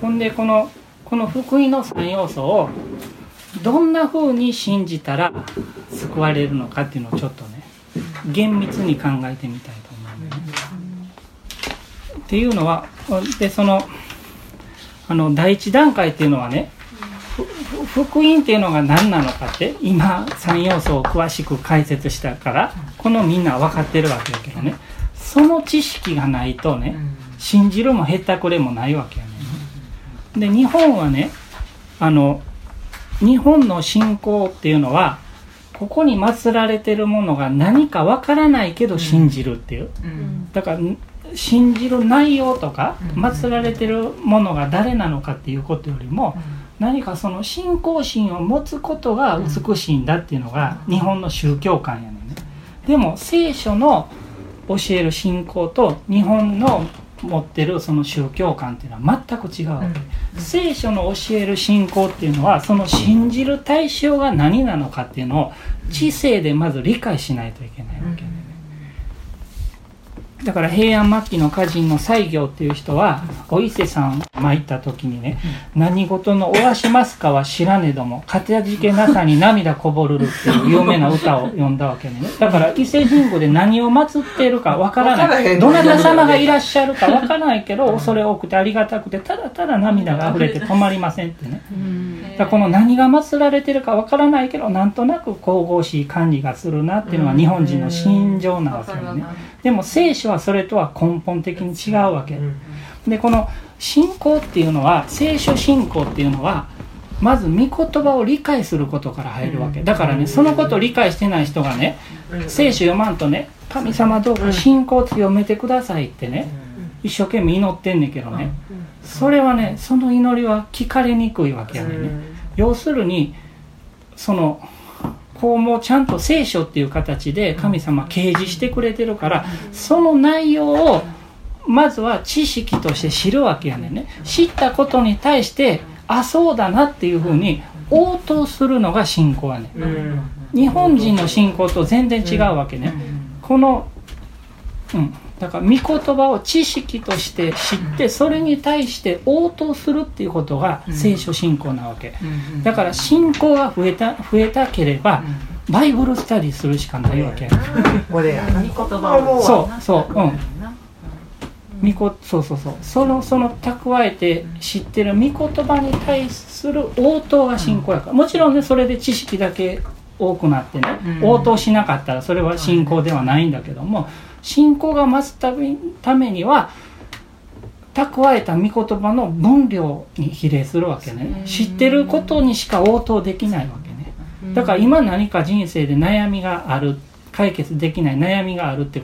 ほんでこのこの福音の3要素をどんな風に信じたら救われるのかっていうのをちょっとね厳密に考えてみたいと思うんだよね。っていうのはでそのあの第一段階っていうのはね福音っていうのが何なのかって今3要素を詳しく解説したからこのみんな分かってるわけだけどね。その知識がないとね信じるもへったくれもないわけやねで日本はねあの日本の信仰っていうのはここに祀られてるものが何かわからないけど信じるっていう、だから信じる内容とか祀られてるものが誰なのかっていうことよりも何かその信仰心を持つことが美しいんだっていうのが日本の宗教観やねんね。でも聖書の教える信仰と日本の持ってるその宗教観っていうのは全く違うわけ、うん、聖書の教える信仰っていうのはその信じる対象が何なのかっていうのを知性でまず理解しないといけないわけ、うんだから平安末期の歌人の西行っていう人はお伊勢さん参った時にね「何事のおわしますかは知らねどもかたじけなさに涙こぼるる」っていう有名な歌を読んだわけね。だから伊勢神宮で何を祀っているかわからない。どなた様がいらっしゃるかわからないけど恐れ多くてありがたくてただただ涙が溢れて止まりませんってね。だこの何が祀られてるかわからないけどなんとなく神々しい感じがするなっていうのは日本人の心情なわけよねでも聖書はそれとは根本的に違うわけ。でこの信仰っていうのは聖書信仰っていうのはまず御言葉を理解することから入るわけ。だからねそのことを理解してない人がね聖書読まんとね神様どうか信仰強めてくださいってね一生懸命祈ってんねんけどね。それはねその祈りは聞かれにくいわけやねんね。要するにそのこうもうちゃんと聖書っていう形で神様掲示してくれてるからその内容をまずは知識として知るわけやねんね。知ったことに対してあそうだなっていうふうに応答するのが信仰やね、ん、日本人の信仰と全然違うわけね、このうんだから御言葉を知識として知ってそれに対して応答するっていうことが聖書信仰なわけ。だから信仰が増えた増えたければバイブルスタディするしかないわけ。これ御言葉をそうそううん。御こそうそうそう。そのその蓄えて知ってる御言葉に対する応答が信仰やから。もちろんねそれで知識だけ多くなってね応答しなかったらそれは信仰ではないんだけども、信仰が増すためには蓄えた御言葉の分量に比例するわけね。知ってることにしか応答できないわけね。だから今何か人生で悩みがある解決できない悩みがあるって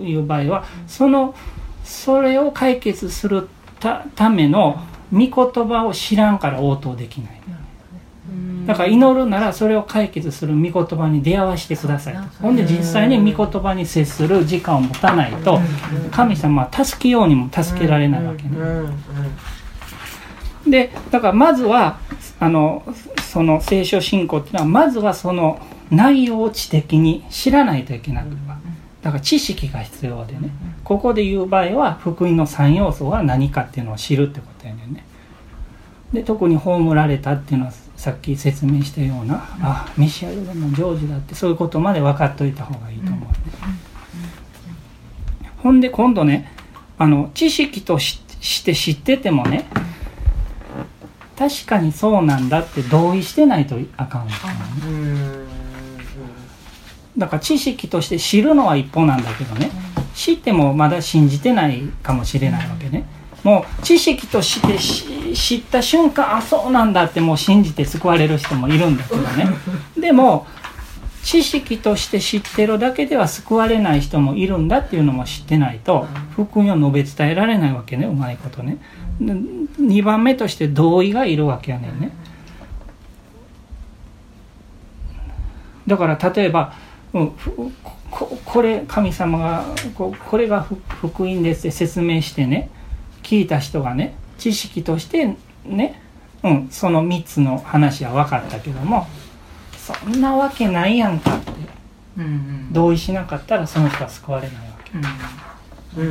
いう場合はそのそれを解決するための御言葉を知らんから応答できないだから祈るならそれを解決する御言葉に出会わせてくださいと。ほんで実際に御言葉に接する時間を持たないと神様は助けようにも助けられないわけね。でだからまずはあのその聖書信仰っていうのはまずはその内容を知的に知らないといけなくだから知識が必要でね。ここで言う場合は福音の3要素は何かっていうのを知るってことやねんね。で特に葬られたっていうのはさっき説明したような、あメシアルのジョージだってそういうことまで分かっといた方がいいと思うね、ほんで今度ねあの知識として知っててもね確かにそうなんだって同意してないとあかんわけね。だから知識として知るのは一方なんだけどね。知ってもまだ信じてないかもしれないわけね。もう知識として知った瞬間あそうなんだってもう信じて救われる人もいるんだけどね。でも知識として知ってるだけでは救われない人もいるんだっていうのも知ってないと福音を述べ伝えられないわけねうまいことね。2番目として同意がいるわけやねんね。だから例えば、うん、これ神様がこれが福音ですって説明してね聞いた人がね知識としてね、うん、その3つの話は分かったけどもそんなわけないやんかって、うんうん、同意しなかったらその人は救われないわけ。うん。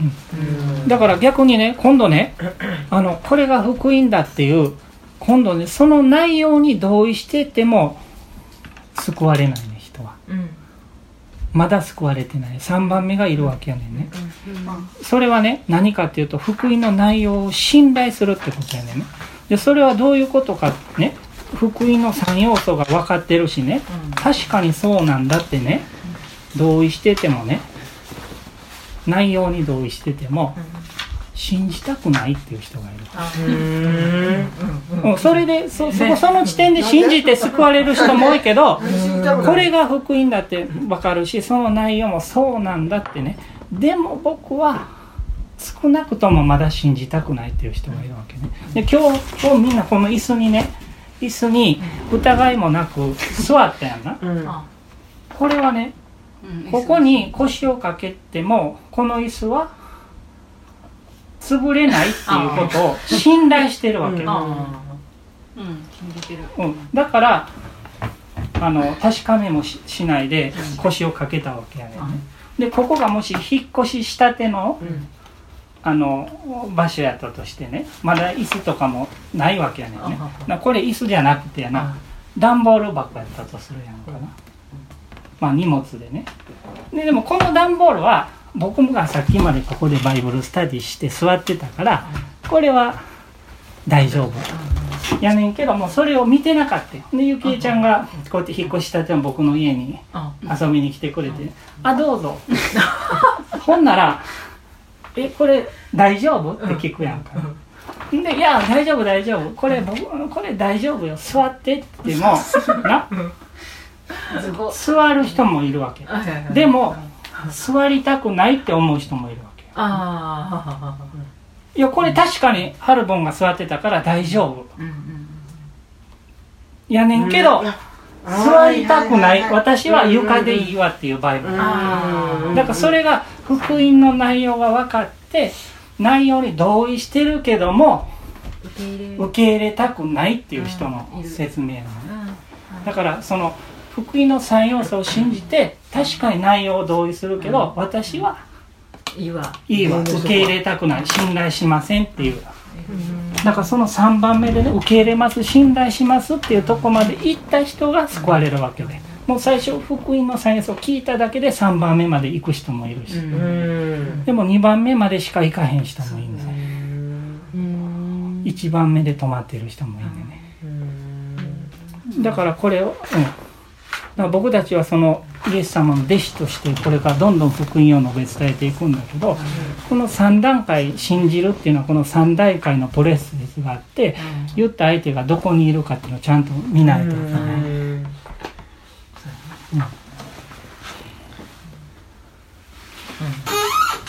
うん。だから逆にね今度ねあのこれが福音だっていう今度ねその内容に同意してても救われないね人は。うんまだ救われてない。3番目がいるわけやねんね。それはね何かっていうと福音の内容を信頼するってことやねんね。でそれはどういうことかね福音の3要素が分かってるしね。確かにそうなんだってね。同意しててもね。内容に同意してても信じたくないっていう人がいる。うん。それでそそこその時点で信じて救われる人も多いけどこれが福音だって分かるしその内容もそうなんだってね。でも僕は少なくともまだ信じたくないっていう人がいるわけね。で今日今日みんなこの椅子にね椅子に疑いもなく座ったやん。なこれはねここに腰をかけてもこの椅子は潰れないっていうことを信頼してるわけ、あうん。信じてるうん、だからあの確かめもししないで腰をかけたわけやね。でここがもし引っ越ししたてのあの場所やったとしてねまだ椅子とかもないわけやね。ん。ねこれ椅子じゃなくてやな段ボール箱やったとするやんかな、まあ荷物でね。ででもこの段ボールは僕がさっきまでここでバイブルスタディして座ってたからこれは大丈夫。やねんけどもそれを見てなかったでゆきえちゃんがこうやって引っ越したての僕の家に遊びに来てくれて「あどうぞ」ほんなら「えこれ大丈夫?」って聞くやんか。で「いや大丈夫大丈夫。これ僕これ大丈夫よ。座って」っても な座る人もいるわけ。でも座りたくないって思う人もいるわけあいやこれ確かにハルボンが座ってたから大丈夫。うんうんやねんけど座りたくない。私は床でいいわっていう場合もあるだからそれが福音の内容が分かって内容に同意してるけども受け入れる。受け入れたくないっていう人の説明なのね。だからその福音の3要素を信じて確かに内容を同意するけど私はいいわ。いいわ。受け入れたくない。信頼しませんっていう。だからその3番目でね受け入れます信頼しますっていうとこまで行った人が救われるわけで。もう最初福音の3要素を聞いただけで3番目まで行く人もいるし、うん。でも2番目までしか行かへん人もいるんね。うん。1番目で止まってる人もいるね。だからこれを、うん、だから僕たちはそのイエス様の弟子としてこれからどんどん福音を述べ伝えていくんだけどこの3段階信じるっていうのはこの3段階のプレスレスがあって言った相手がどこにいるかっていうのをちゃんと見ないといけない。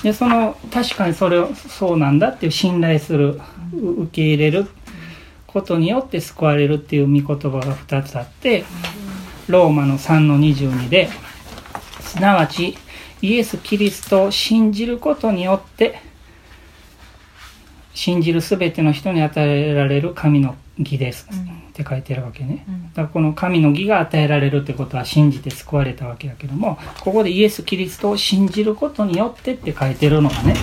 でその確かにそれをそうなんだっていう信頼するう受け入れることによって救われるっていう御言葉が2つあってローマの3の22ですなわちイエス・キリストを信じることによって信じるすべての人に与えられる神の義です。って書いてあるわけね。だからこの神の義が与えられるってことは信じて救われたわけだけどもここでイエス・キリストを信じることによってって書いてるのがね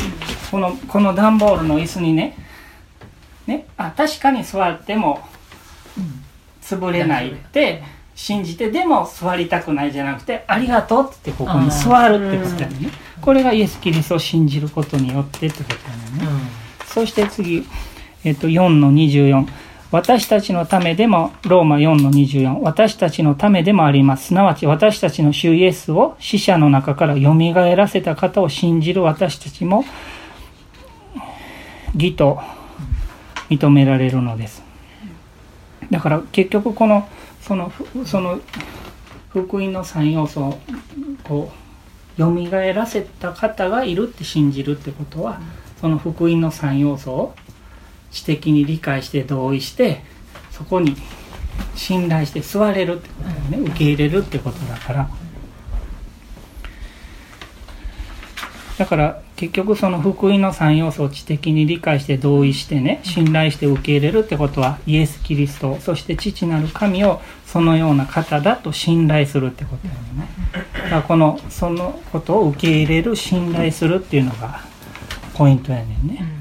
このこの段ボールの椅子にねねあ確かに座っても潰れないって信じてでも座りたくないじゃなくてありがとうって言ってここに座るってことだよねこれがイエス・キリストを信じることによってってことだよねそして次、えっと、4の24。私たちのためでも、ローマ4の24。私たちのためでもあります。すなわち私たちの主イエスを死者の中から蘇らせた方を信じる私たちも、義と認められるのです。だから結局この、その、ふその、福音の3要素を、こう、蘇らせた方がいるって信じるってことは、その福音の3要素を知的に理解して同意してそこに信頼して座れるってことだよね。受け入れるってことだからだから結局その福音の3要素を知的に理解して同意してね信頼して受け入れるってことはイエス・キリストそして父なる神をそのような方だと信頼するってことだよね。だからこのそのことを受け入れる信頼するっていうのがポイントやねんね、うん